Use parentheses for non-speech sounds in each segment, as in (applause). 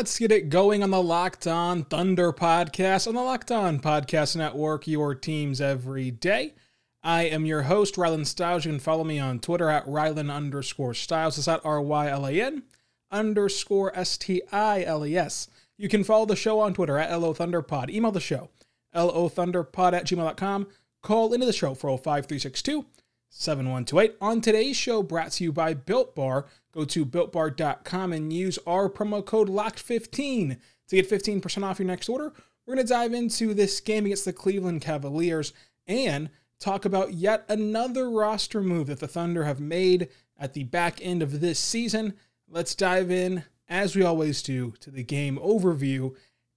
Let's get it going on the Locked On Thunder podcast on the Locked On Podcast Network, your teams every day. I am your host, Rylan Stiles. You can follow me on Twitter at Rylan underscore Stiles. It's at R Y L A N underscore S T I L E S. You can follow the show on Twitter at LO Thunderpod. Email the show, LOThunderpod at gmail.com. Call into the show for 05362 7128. On today's show, brought to you by Built Bar. Go to builtbar.com and use our promo code LOCKED15 to get 15% off your next order. We're going to dive into this game against the Cleveland Cavaliers and talk about yet another roster move that the Thunder have made at the back end of this season. Let's dive in, as we always do, to the game overview.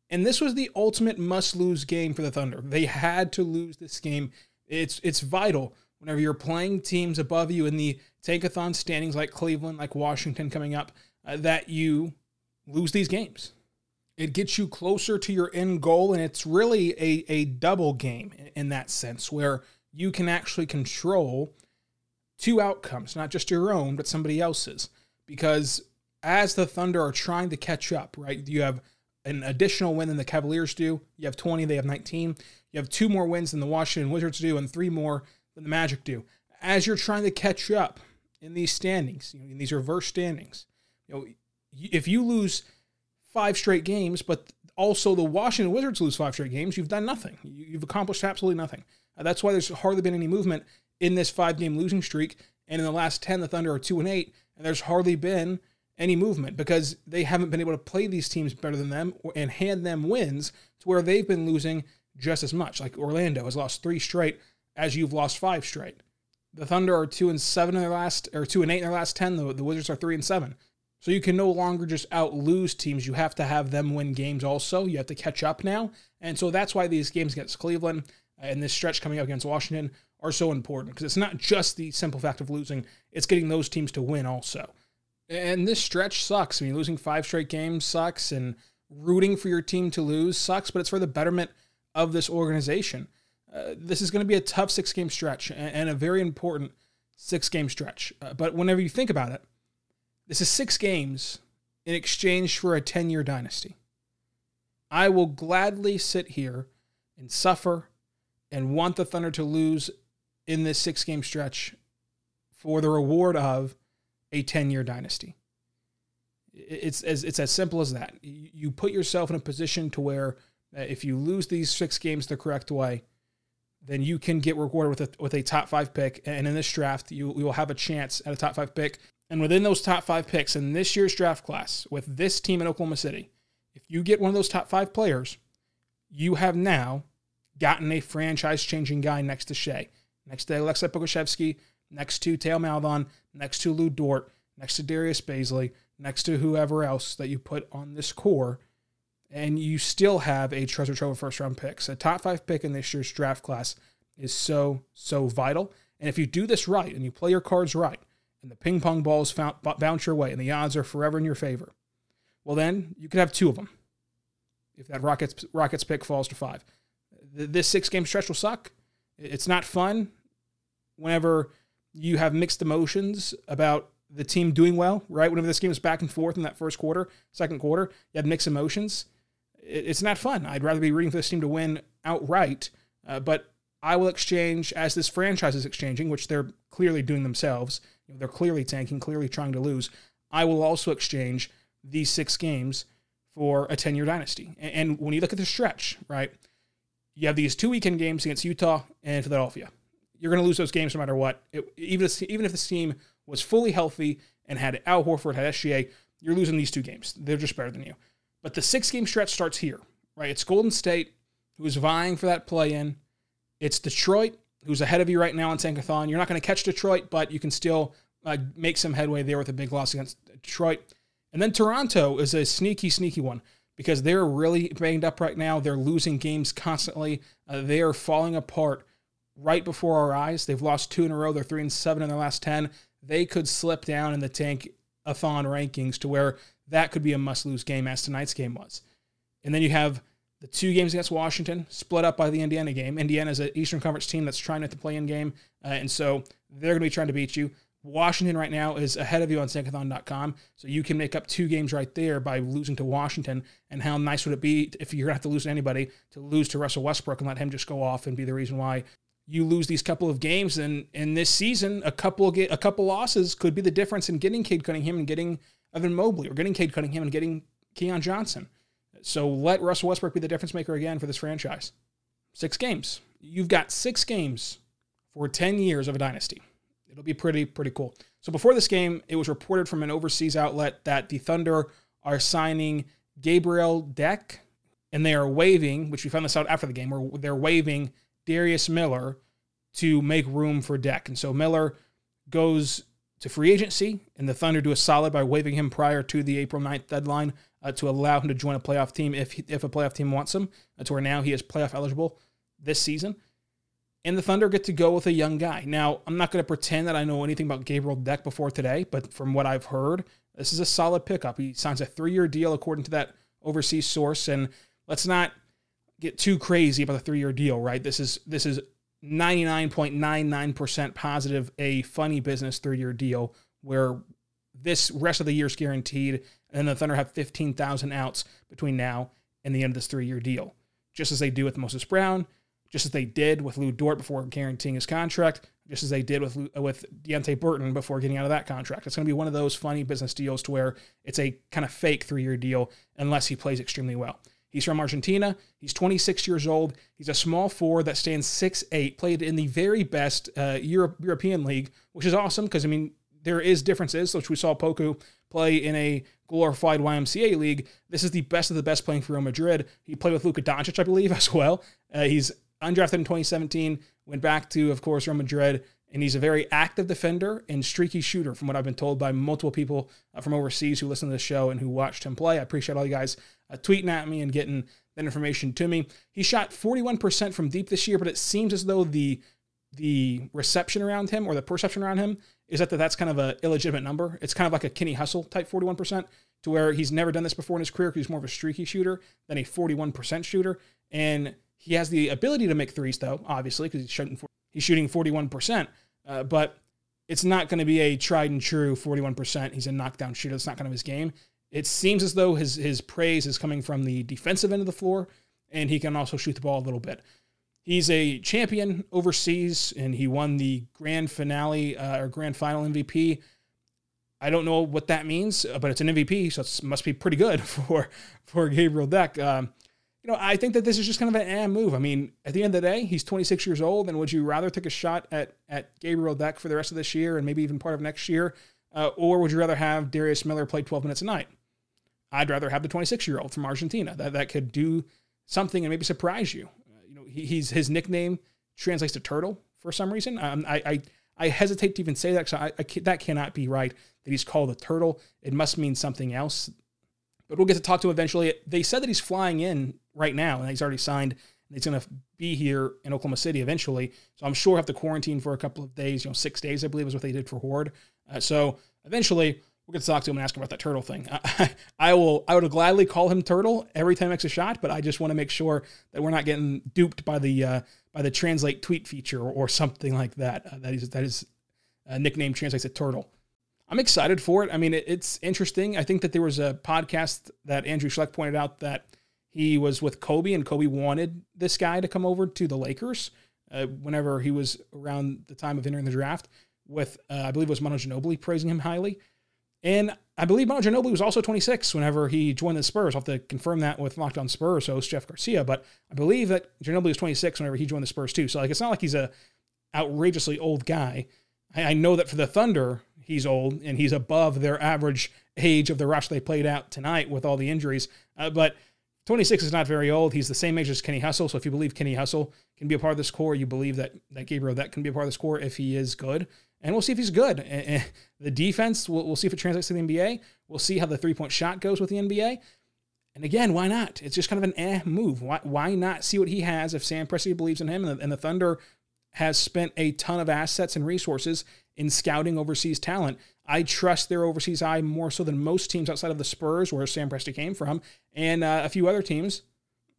And this was the ultimate must lose game for the Thunder. They had to lose this game. It's, it's vital whenever you're playing teams above you in the tankathon standings like Cleveland, like Washington coming up, uh, that you lose these games. It gets you closer to your end goal, and it's really a, a double game in that sense where you can actually control two outcomes, not just your own, but somebody else's. Because as the Thunder are trying to catch up, right, you have an additional win than the Cavaliers do. You have 20, they have 19. You have two more wins than the Washington Wizards do, and three more than the Magic do. As you're trying to catch up in these standings, you know, in these reverse standings, you know, if you lose five straight games, but also the Washington Wizards lose five straight games, you've done nothing. You've accomplished absolutely nothing. Uh, that's why there's hardly been any movement in this five game losing streak. And in the last 10, the Thunder are two and eight, and there's hardly been any movement because they haven't been able to play these teams better than them and hand them wins to where they've been losing just as much. Like Orlando has lost three straight as you've lost five straight. The Thunder are two and seven in their last, or two and eight in their last ten. The, the Wizards are three and seven. So you can no longer just out lose teams. You have to have them win games also. You have to catch up now. And so that's why these games against Cleveland and this stretch coming up against Washington are so important because it's not just the simple fact of losing, it's getting those teams to win also. And this stretch sucks. I mean, losing five straight games sucks, and rooting for your team to lose sucks, but it's for the betterment of this organization. Uh, this is going to be a tough six game stretch and, a very important six game stretch. Uh, but whenever you think about it, this is six games in exchange for a 10 year dynasty. I will gladly sit here and suffer and want the Thunder to lose in this six game stretch for the reward of a 10 year dynasty. It's as, it's as simple as that. You put yourself in a position to where uh, if you lose these six games the correct way, then you can get rewarded with a, with a top five pick. And in this draft, you, you will have a chance at a top five pick. And within those top five picks in this year's draft class, with this team in Oklahoma City, if you get one of those top five players, you have now gotten a franchise changing guy next to Shai, next to Aleksej Pokusevski, next to Theo Maledon, next to Lou Dort, next to Darius Bazley, next to whoever else that you put on this core and you still have a treasure trove of first round picks. A top five pick in this year's draft class is so, so vital. And if you do this right and you play your cards right, and the ping pong balls found, bounce your way and the odds are forever in your favor, well, then you could have two of them if that Rockets, Rockets pick falls to five. This six game stretch will suck. It's not fun whenever you have mixed emotions about the team doing well, right? Whenever this game is back and forth in that first quarter, second quarter, you have mixed emotions it's not fun. I'd rather be rooting for this team to win outright. Uh, but I will exchange as this franchise is exchanging, which they're clearly doing themselves. They're clearly tanking, clearly trying to lose. I will also exchange these six games for a 10 year dynasty. And, and when you look at the stretch, right, you have these two weekend games against Utah and Philadelphia. You're going to lose those games no matter what. It, even, if, even if this team was fully healthy and had Al Horford, had SGA, you're losing these two games. They're just better than you. But the six game stretch starts here, right? It's Golden State, who's vying for that play in. It's Detroit, who's ahead of you right now in Tankathon. You're not going to catch Detroit, but you can still uh, make some headway there with a big loss against Detroit. And then Toronto is a sneaky, sneaky one because they're really banged up right now. They're losing games constantly. Uh, they are falling apart right before our eyes. They've lost two in a row. They're three and seven in their last 10. They could slip down in the tank a thon rankings to where that could be a must lose game as tonight's game was. And then you have the two games against Washington split up by the Indiana game. Indiana is an Eastern Conference team that's trying to play in game, uh, and so they're going to be trying to beat you. Washington right now is ahead of you on Tankathon.com, so you can make up two games right there by losing to Washington. And how nice would it be if you're going to have to lose to anybody to lose to Russell Westbrook and let him just go off and be the reason why you lose these couple of games? And in this season, a couple a couple losses could be the difference in getting Cade Cunningham and getting Evan Mobley, or getting Cade Cunningham and getting Keon Johnson. So let Russell Westbrook be the difference maker again for this franchise. Six games. You've got six games for 10 years of a dynasty. It'll be pretty, pretty cool. So before this game, it was reported from an overseas outlet that the Thunder are signing Gabriel Deck, and they are waiving, which we found this out after the game, where they're waiving Darius Miller to make room for Deck. And so Miller goes to free agency, and the Thunder do a solid by waiving him prior to the April 9th deadline uh, to allow him to join a playoff team if, if a playoff team wants him, uh, to where now he is playoff eligible this season and the Thunder get to go with a young guy. Now, I'm not going to pretend that I know anything about Gabriel Deck before today, but from what I've heard, this is a solid pickup. He signs a three year deal according to that overseas source. And let's not get too crazy about the three year deal, right? This is this is 99.99% positive, a funny business three year deal where this rest of the year is guaranteed, and the Thunder have 15,000 outs between now and the end of this three year deal, just as they do with Moses Brown just as they did with Lou Dort before guaranteeing his contract, just as they did with with Deonte Burton before getting out of that contract. It's going to be one of those funny business deals to where it's a kind of fake three year deal unless he plays extremely well. He's from Argentina. He's 26 years old. He's a small four that stands 6'8, played in the very best uh, Europe, European league, which is awesome because, I mean, there is differences, which we saw Poku play in a glorified YMCA league. This is the best of the best playing for Real Madrid. He played with Luka Doncic, I believe, (laughs) as well. Uh, he's undrafted in 2017, went back to, of course, Real Madrid, and he's a very active defender and streaky shooter, from what I've been told by multiple people uh, from overseas who listen to the show and who watched him play. I appreciate all you guys uh, tweeting at me and getting that information to me. He shot 41% from deep this year, but it seems as though the the reception around him or the perception around him is that that's kind of an illegitimate number. It's kind of like a Kenny Hustle type 41%, to where he's never done this before in his career because he's more of a streaky shooter than a 41% shooter. And he has the ability to make threes, though, obviously, because he's shooting he's shooting 41%. Uh, but it's not going to be a tried and true 41%. He's a knockdown shooter. That's not kind of his game. It seems as though his his praise is coming from the defensive end of the floor, and he can also shoot the ball a little bit. He's a champion overseas, and he won the grand finale uh, or grand final MVP. I don't know what that means, uh, but it's an MVP, so it must be pretty good (laughs) for for Gabriel Deck. Um, you know, I think that this is just kind of an am move. I mean, at the end of the day, he's 26 years old, and would you rather take a shot at at Gabriel Deck for the rest of this year and maybe even part of next year, uh, or would you rather have Darius Miller play 12 minutes a night? I'd rather have the 26 year old from Argentina that that could do something and maybe surprise you. Uh, you know, he, he's his nickname translates to turtle for some reason. Um, I, I I hesitate to even say that because I, I, that cannot be right that he's called a turtle. It must mean something else. But we'll get to talk to him eventually. They said that he's flying in right now, and he's already signed. And he's going to be here in Oklahoma City eventually. So I'm sure have to quarantine for a couple of days. You know, six days I believe is what they did for Hoard. Uh, so eventually we'll get to talk to him and ask him about that turtle thing. I, (laughs) I, will. I would gladly call him turtle every time he makes a shot, but I just want to make sure that we're not getting duped by the uh, by the translate tweet feature or, or something like that. Uh, that is that is uh, nickname translates to turtle. I'm excited for it. I mean, it, it's interesting. I think that there was a podcast that Andrew Schlecht pointed out that he was with Kobe, and Kobe wanted this guy to come over to the Lakers uh, whenever he was around the time of entering the draft. With uh, I believe it was Manu Ginobili praising him highly, and I believe Manu Ginobili was also 26 whenever he joined the Spurs. I'll have to confirm that with Locked On Spurs host Jeff Garcia, but I believe that Ginobili was 26 whenever he joined the Spurs too. So like it's not like he's a outrageously old guy. I, I know that for the Thunder, he's old and he's above their average age of the rush they played out tonight with all the injuries. Uh, but 26 is not very old. He's the same age as Kenny Hustle. So if you believe Kenny Hustle can be a part of this core, you believe that, that Gabriel Deck can be a part of this core if he is good. And we'll see if he's good. And (laughs) the defense, we'll, we'll see if it translates to the NBA. We'll see how the three point shot goes with the NBA. And again, why not? It's just kind of an eh move. Why, why not see what he has if Sam Presti believes in him and the, and the Thunder has spent a ton of assets and resources in scouting overseas talent. I trust their overseas eye more so than most teams outside of the Spurs, where Sam Presti came from, and uh, a few other teams.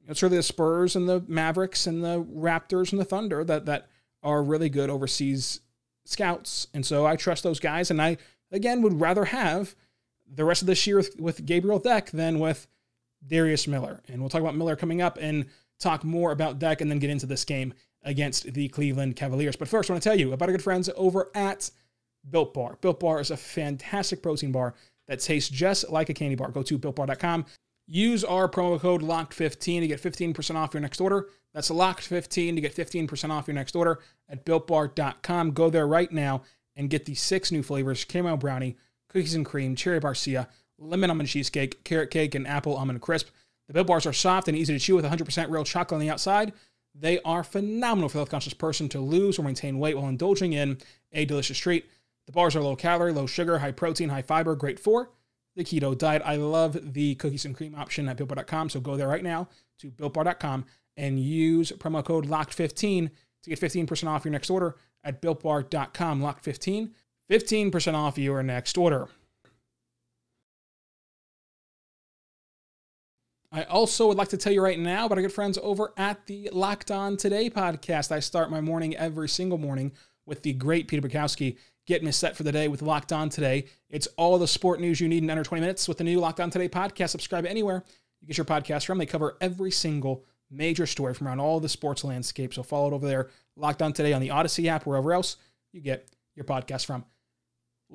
It's really the Spurs and the Mavericks and the Raptors and the Thunder that that are really good overseas scouts. And so I trust those guys. And I, again, would rather have the rest of this year with, with Gabriel Deck than with Darius Miller. And we'll talk about Miller coming up and talk more about Deck and then get into this game against the Cleveland Cavaliers. But first, I want to tell you about our good friends over at Built Bar. Built Bar is a fantastic protein bar that tastes just like a candy bar. Go to builtbar.com. Use our promo code LOCKED15 to get 15% off your next order. That's LOCKED15 to get 15% off your next order at builtbar.com. Go there right now and get the six new flavors caramel brownie, cookies and cream, cherry barcia, lemon almond cheesecake, carrot cake, and apple almond crisp. The Built Bars are soft and easy to chew with 100% real chocolate on the outside. They are phenomenal for the health conscious person to lose or maintain weight while indulging in a delicious treat. The bars are low calorie, low sugar, high protein, high fiber, great for the keto diet. I love the cookies and cream option at builtbar.com. So go there right now to builtbar.com and use promo code LOCKED15 to get 15% off your next order at builtbar.com. LOCKED15, 15% off your next order. I also would like to tell you right now about our good friends over at the Locked On Today podcast. I start my morning every single morning with the great Peter Bukowski getting us set for the day with Locked On Today. It's all the sport news you need in under 20 minutes with the new Locked On Today podcast. Subscribe anywhere you get your podcast from. They cover every single major story from around all the sports landscape. So follow it over there, Locked On Today on the Odyssey app, wherever else you get your podcast from.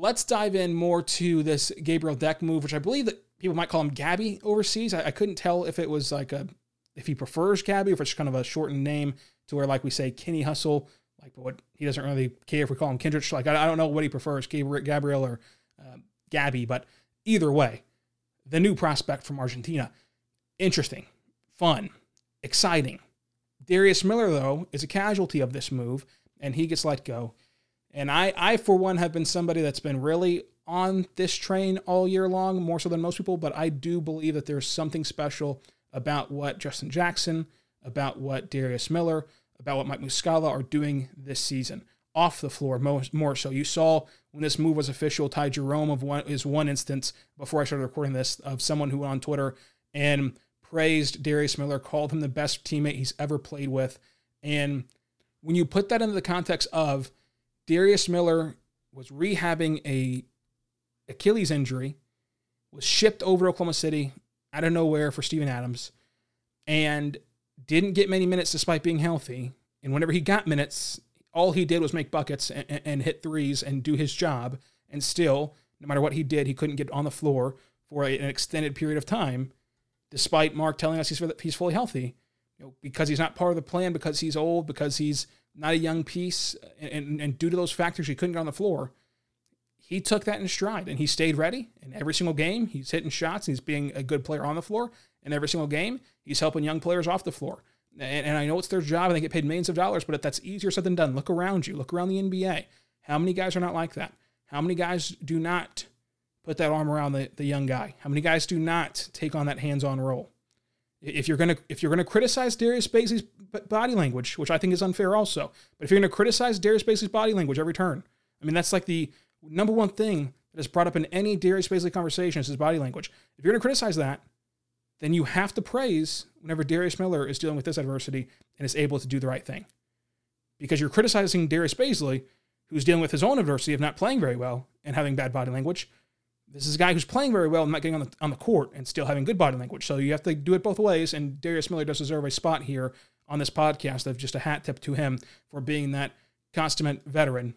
Let's dive in more to this Gabriel Deck move, which I believe that people might call him Gabby overseas. I, I couldn't tell if it was like a if he prefers Gabby, if it's kind of a shortened name to where like we say Kenny Hustle, like what he doesn't really care if we call him Kenrich. Like I, I don't know what he prefers, Gabriel or uh, Gabby, but either way, the new prospect from Argentina, interesting, fun, exciting. Darius Miller though is a casualty of this move, and he gets let go. And I, I for one, have been somebody that's been really on this train all year long, more so than most people, but I do believe that there's something special about what Justin Jackson, about what Darius Miller, about what Mike Muscala are doing this season off the floor more, more so. You saw when this move was official, Ty Jerome of one is one instance before I started recording this of someone who went on Twitter and praised Darius Miller, called him the best teammate he's ever played with. And when you put that into the context of Darius Miller was rehabbing a Achilles injury, was shipped over to Oklahoma City out of nowhere for Steven Adams, and didn't get many minutes despite being healthy. And whenever he got minutes, all he did was make buckets and, and hit threes and do his job. And still, no matter what he did, he couldn't get on the floor for an extended period of time, despite Mark telling us he's, he's fully healthy. You know, because he's not part of the plan, because he's old, because he's not a young piece, and, and, and due to those factors, he couldn't get on the floor he took that in stride and he stayed ready. In every single game, he's hitting shots. And he's being a good player on the floor. In every single game, he's helping young players off the floor. And, and I know it's their job and they get paid millions of dollars, but that's easier said than done. Look around you. Look around the NBA. How many guys are not like that? How many guys do not put that arm around the, the young guy? How many guys do not take on that hands-on role? If you're gonna if you're gonna criticize Darius Bazley's body language, which I think is unfair also, but if you're gonna criticize Darius Bazley's body language every turn, I mean that's like the number one thing that is brought up in any Darius Bazley conversation is his body language. If you're going to criticize that, then you have to praise whenever Darius Miller is dealing with this adversity and is able to do the right thing. Because you're criticizing Darius Bazley, who's dealing with his own adversity of not playing very well and having bad body language. This is a guy who's playing very well and not getting on the, on the court and still having good body language. So you have to do it both ways. And Darius Miller does deserve a spot here on this podcast of just a hat tip to him for being that consummate veteran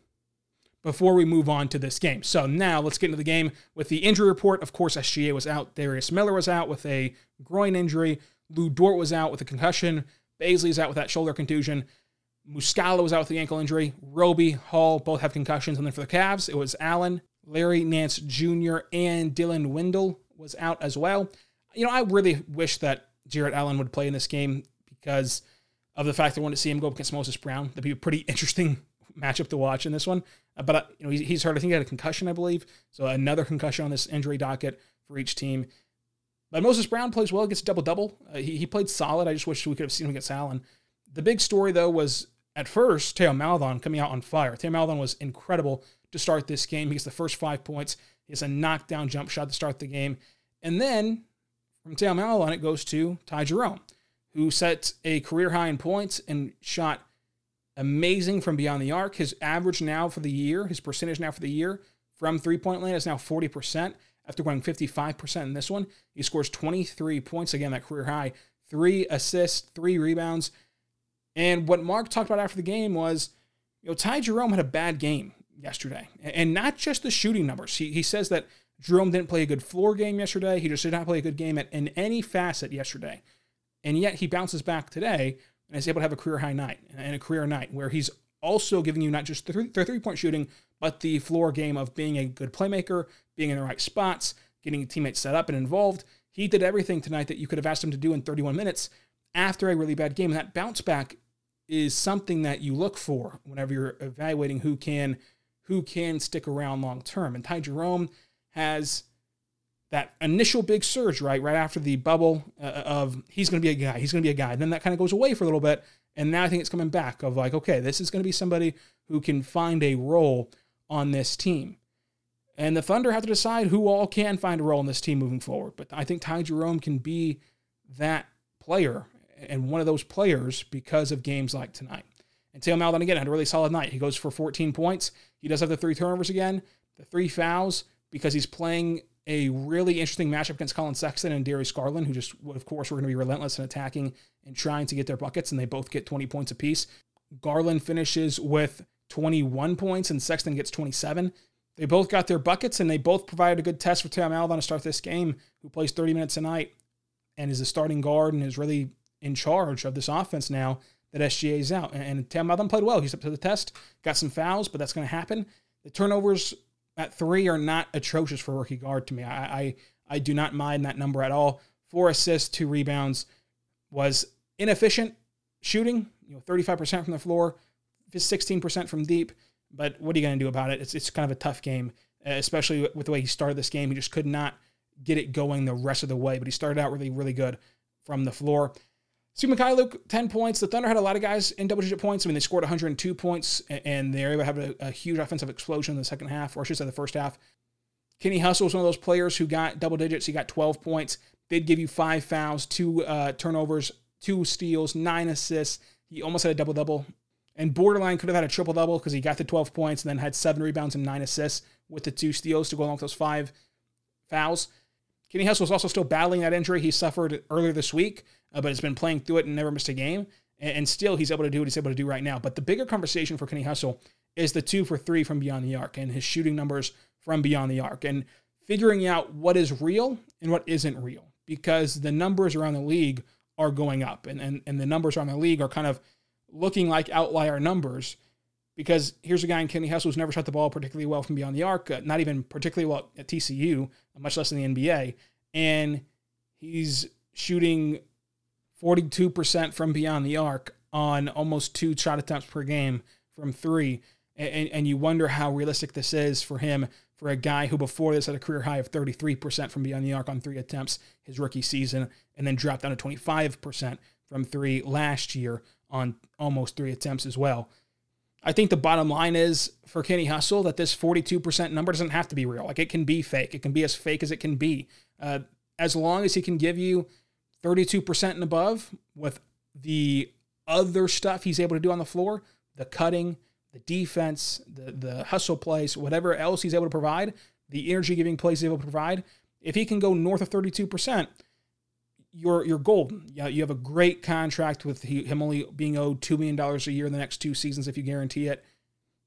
before we move on to this game. So now let's get into the game with the injury report. Of course, SGA was out. Darius Miller was out with a groin injury. Lou Dort was out with a concussion. Bazley's out with that shoulder contusion. Muscala was out with the ankle injury. Roby, Hall both have concussions. And then for the Cavs, it was Allen, Larry Nance Jr., and Dylan Windler was out as well. You know, I really wish that Jarrett Allen would play in this game because of the fact that I wanted to see him go up against Moses Brown. That'd be a pretty (laughs) interesting matchup to watch in this one. Uh, but uh, you know, he's, he's hurt. I think he had a concussion, I believe. So another concussion on this injury docket for each team. But Moses Brown plays well, gets double double. Uh, he, he played solid. I just wish we could have seen him against Allen. The big story, though, was at first, Theo Maledon coming out on fire. Theo Maledon was incredible to start this game. He gets the first five points. He has a knockdown jump shot to start the game. And then from Theo Maledon, it goes to Ty Jerome, who set a career high in points and shot amazing from beyond the arc. His average now for the year, his percentage now for the year from three point land is now 40% after going 55% in this one. He scores 23 points, again, that career high, three assists, three rebounds. And what Mark talked about after the game was, you know, Ty Jerome had a bad game yesterday, and not just the shooting numbers. He, he says that Jerome didn't play a good floor game yesterday. He just did not play a good game at, in any facet yesterday. And yet he bounces back today and is able to have a career high night and a career night where he's also giving you not just the three, point shooting, but the floor game of being a good playmaker, being in the right spots, getting teammates set up and involved. He did everything tonight that you could have asked him to do in 31 minutes after a really bad game. And that bounce back is something that you look for whenever you're evaluating who can who can stick around long term. And Ty Jerome has that initial big surge, right, right after the bubble uh, of he's going to be a guy, he's going to be a guy. And then that kind of goes away for a little bit, and now I think it's coming back of like, okay, this is going to be somebody who can find a role on this team. And the Thunder have to decide who all can find a role in this team moving forward. But I think Ty Jerome can be that player and one of those players because of games like tonight. And Theo Maledon again had a really solid night. He goes for 14 points. He does have the three turnovers again, the three fouls because he's playing a really interesting matchup against Collin Sexton and Darius Garland, who just, of course, were going to be relentless in attacking and trying to get their buckets, and they both get 20 points apiece. Garland finishes with 21 points, and Sexton gets 27. They both got their buckets, and they both provided a good test for Theo Maledon to start this game, who plays 30 minutes a night and is a starting guard and is really in charge of this offense now that SGA is out. And, and Theo Maledon played well. He's up to the test, got some fouls, but that's going to happen. The turnovers at three are not atrocious for rookie guard to me. I, I, I do not mind that number at all. Four assists, two rebounds was inefficient shooting, you know, 35% from the floor, 16% from deep. But what are you going to do about it? It's, it's kind of a tough game, especially with the way he started this game. He just could not get it going the rest of the way, but he started out really, really good from the floor. Svi Mykhailiuk, 10 points. The Thunder had a lot of guys in double digit points. I mean, they scored 102 points, and they were able to have a, a, huge offensive explosion in the second half, or I should say the first half. Kenny Hustle was one of those players who got double digits. He got 12 points. Did give you five fouls, two uh, turnovers, two steals, nine assists. He almost had a double double. And borderline could have had a triple double because he got the 12 points and then had seven rebounds and nine assists with the two steals to go along with those five fouls. Kenny Hustle was also still battling that injury he suffered earlier this week uh, but has been playing through it and never missed a game. And, and, still, he's able to do what he's able to do right now. But the bigger conversation for Kenny Hustle is the two for three from beyond the arc and his shooting numbers from beyond the arc and figuring out what is real and what isn't real because the numbers around the league are going up and, and, and the numbers around the league are kind of looking like outlier numbers because here's a guy in Kenny Hustle who's never shot the ball particularly well from beyond the arc, uh, not even particularly well at TCU, much less in the NBA. And he's shooting 42% from beyond the arc on almost two shot attempts per game from three. And, and you wonder how realistic this is for him, for a guy who before this had a career high of 33% from beyond the arc on three attempts his rookie season, and then dropped down to 25% from three last year on almost three attempts as well. I think the bottom line is for Kenny Hustle that this 42% number doesn't have to be real. Like it can be fake. It can be as fake as it can be. Uh, as long as he can give you 32% and above with the other stuff he's able to do on the floor, the cutting, the defense, the, the hustle plays, whatever else he's able to provide, the energy giving plays he's able to provide. If he can go north of 32%, you're, you're golden. Yeah, you have a great contract with him only being owed $2 million a year in the next two seasons if you guarantee it.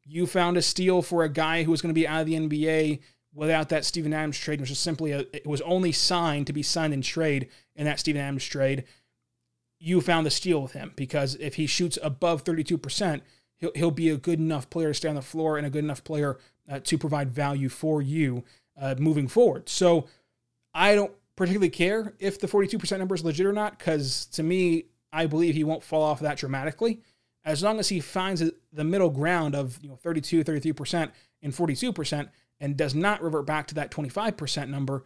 You found a steal for a guy who was going to be out of the NBA without that Steven Adams trade, which was simply a, it was only signed to be signed in trade in that Steven Adams trade. You found the steal with him because if he shoots above 32%, he'll, he'll be a good enough player to stay on the floor and a good enough player uh, to provide value for you uh, moving forward. So I don't particularly care if the 42% number is legit or not because to me, I believe he won't fall off that dramatically. As long as he finds the middle ground of you know 32, 33% and 42%, and does not revert back to that 25% number,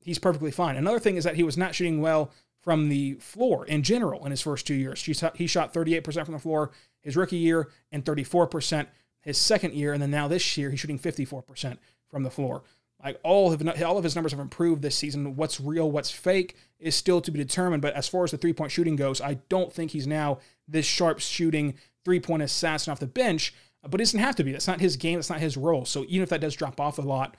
he's perfectly fine. Another thing is that he was not shooting well from the floor in general in his first two years. He shot 38% from the floor his rookie year and 34% his second year, and then now this year he's shooting 54% from the floor. Like all of all of his numbers have improved this season. What's real, what's fake is still to be determined. But as far as the three point shooting goes, I don't think he's now this sharp shooting three point assassin off the bench. But it doesn't have to be. That's not his game. That's not his role. So even if that does drop off a lot,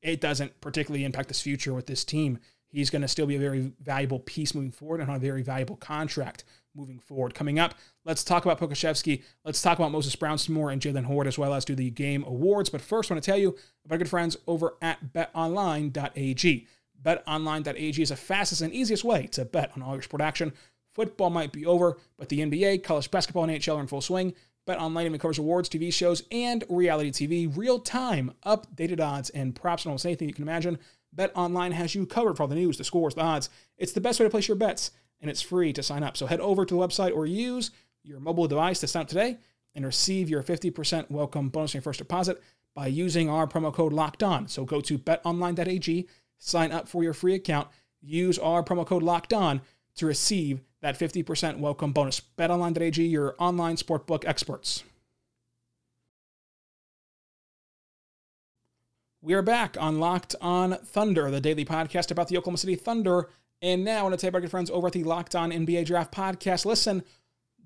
it doesn't particularly impact his future with this team. He's going to still be a very valuable piece moving forward and on a very valuable contract moving forward. Coming up, let's talk about Pokusevski. Let's talk about Moses Brown some more and Jaylen Hoard as well as do the game awards. But first, I want to tell you about our good friends over at betonline.ag. BetOnline.ag is the fastest and easiest way to bet on all your sport action. Football might be over, but the NBA, college basketball, and NHL are in full swing. BetOnline even covers awards, TV shows, and reality TV, real time, updated odds, and props on almost anything you can imagine. BetOnline has you covered for all the news, the scores, the odds. It's the best way to place your bets and it's free to sign up. So head over to the website or use your mobile device to sign up today and receive your 50% welcome bonus on your first deposit by using our promo code locked on. So go to betonline.ag, sign up for your free account, use our promo code locked on to receive that 50% welcome bonus. BetOnline.ag, your online sportbook experts. We are back on Locked On Thunder, the daily podcast about the Oklahoma City Thunder and now I want to tell you about good friends over at the Locked On NBA Draft Podcast. Listen,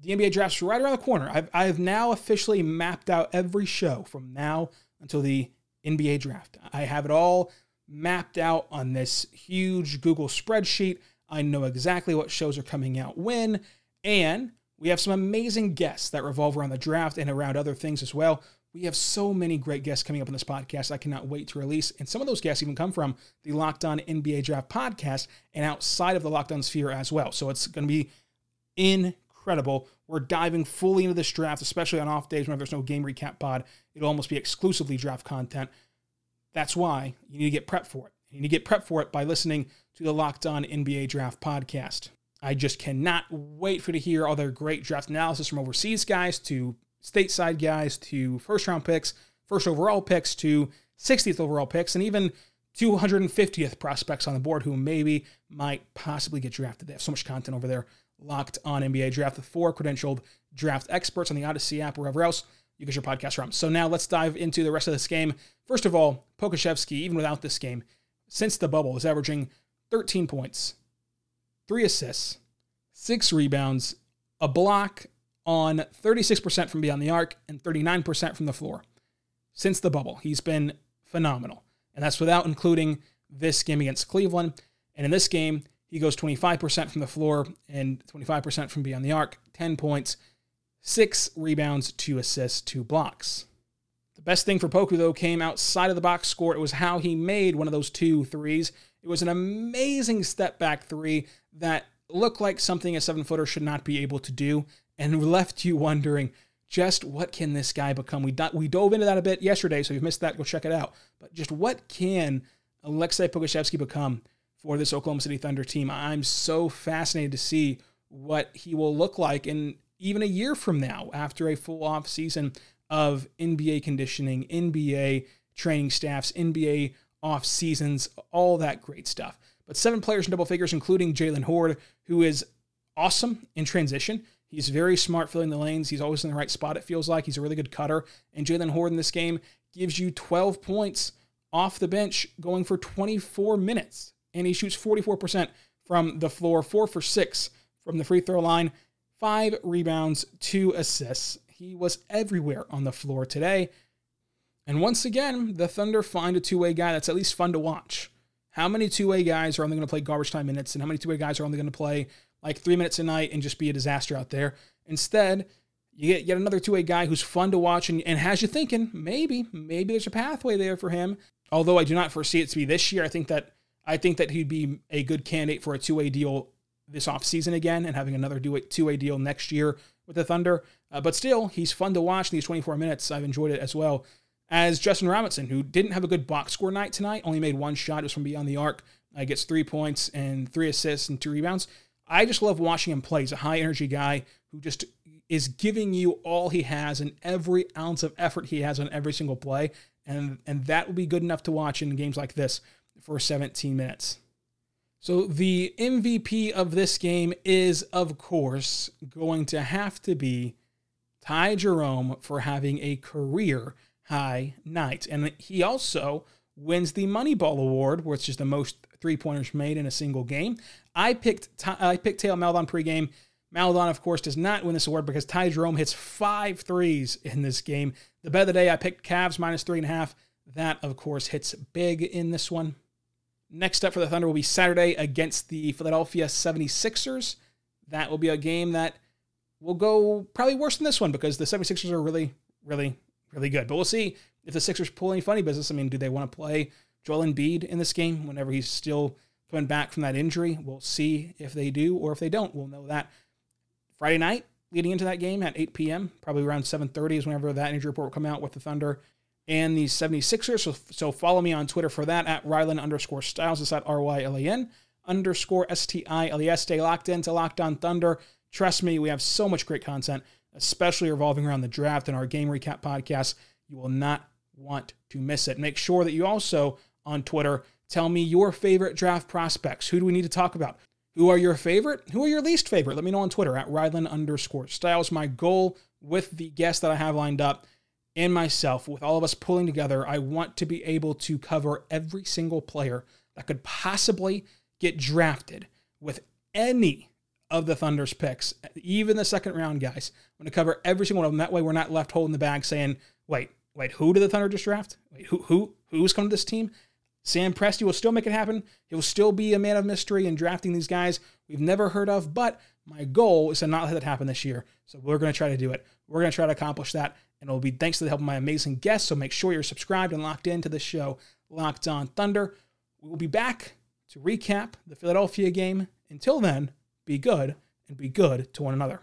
the NBA draft's right around the corner. I've, I've now officially mapped out every show from now until the NBA draft. I have it all mapped out on this huge Google spreadsheet. I know exactly what shows are coming out when, and we have some amazing guests that revolve around the draft and around other things as well. We have so many great guests coming up on this podcast. I cannot wait to release. And some of those guests even come from the Locked On NBA Draft podcast and outside of the Locked On sphere as well. So it's going to be incredible. We're diving fully into this draft, especially on off days when there's no game recap pod. It'll almost be exclusively draft content. That's why you need to get prepped for it. You need to get prepped for it by listening to the Locked On NBA Draft podcast. I just cannot wait for you to hear all their great draft analysis from overseas guys to stateside guys to first round picks, first overall picks to 60th overall picks, and even 250th prospects on the board who maybe might possibly get drafted. They have so much content over there locked on NBA draft with four credentialed draft experts on the Odyssey app, wherever else you get your podcast from. So now let's dive into the rest of this game. First of all, Pokusevski, even without this game, since the bubble, is averaging 13 points, three assists, six rebounds, a block, on 36% from beyond the arc and 39% from the floor. Since the bubble, he's been phenomenal. And that's without including this game against Cleveland. And in this game, he goes 25% from the floor and 25% from beyond the arc, 10 points, six rebounds, two assists, two blocks. The best thing for Poku, though, came outside of the box score. It was how he made one of those two threes. It was an amazing step back three that looked like something a seven footer should not be able to do and left you wondering just what can this guy become. We do, we dove into that a bit yesterday, so if you missed that, go check it out. But just what can Aleksej Pokusevski become for this Oklahoma City Thunder team? I'm so fascinated to see what he will look like in even a year from now after a full off season of NBA conditioning, NBA training staffs, NBA off seasons, all that great stuff. But seven players in double figures, including Jaylen Hoard, who is awesome in transition. He's very smart filling the lanes. He's always in the right spot, it feels like. He's a really good cutter. And Jaylen Hoard in this game gives you 12 points off the bench, going for 24 minutes. And he shoots 44% from the floor, four for six from the free throw line, five rebounds, two assists. He was everywhere on the floor today. And once again, the Thunder find a two way guy that's at least fun to watch. How many two way guys are only going to play garbage time minutes, and how many two way guys are only going to play like three minutes a night and just be a disaster out there. Instead, you get yet another two-way guy who's fun to watch and, and has you thinking maybe maybe there's a pathway there for him. Although I do not foresee it to be this year. I think that I think that he'd be a good candidate for a two-way deal this offseason again and having another two-way deal next year with the Thunder. Uh, but still, he's fun to watch these 24 minutes. I've enjoyed it as well. As Justin Robinson, who didn't have a good box score night tonight, only made one shot. It was from beyond the arc. Uh, gets three points and three assists and two rebounds. I just love watching him play. He's a high energy guy who just is giving you all he has and every ounce of effort he has on every single play. And, and that will be good enough to watch in games like this for 17 minutes. So, the MVP of this game is, of course, going to have to be Ty Jerome for having a career high night. And he also wins the Moneyball Award, which is the most three pointers made in a single game. I picked I picked Theo Maledon pregame. Maledon, of course, does not win this award because Ty Jerome hits five threes in this game. The bet of the day, I picked Cavs minus three and a half. That, of course, hits big in this one. Next up for the Thunder will be Saturday against the Philadelphia 76ers. That will be a game that will go probably worse than this one because the 76ers are really, really, really good. But we'll see if the Sixers pull any funny business. I mean, do they want to play Joel Embiid in this game whenever he's still coming back from that injury? We'll see if they do or if they don't. We'll know that Friday night leading into that game at 8 p.m., probably around 7.30 is whenever that injury report will come out with the Thunder and the 76ers. So, so follow me on Twitter for that at Rylan underscore Stiles. It's at R-Y-L-A-N underscore S-T-I-L-E-S. Stay locked in to Locked On Thunder. Trust me, we have so much great content, especially revolving around the draft and our game recap podcast. You will not want to miss it. Make sure that you also on Twitter tell me your favorite draft prospects. Who do we need to talk about? Who are your favorite? Who are your least favorite? Let me know on Twitter at Rylan underscore Stiles. My goal with the guests that I have lined up and myself, with all of us pulling together, I want to be able to cover every single player that could possibly get drafted with any of the Thunder's picks, even the second round guys. I'm going to cover every single one of them. That way, we're not left holding the bag saying, wait, wait, who did the Thunder just draft? Wait, who, who, who's coming to this team? Sam Presti will still make it happen. He'll still be a man of mystery in drafting these guys we've never heard of. But my goal is to not let that happen this year. So we're going to try to do it. We're going to try to accomplish that. And it'll be thanks to the help of my amazing guests. So make sure you're subscribed and locked into the show, Locked On Thunder. We will be back to recap the Philadelphia game. Until then, be good and be good to one another.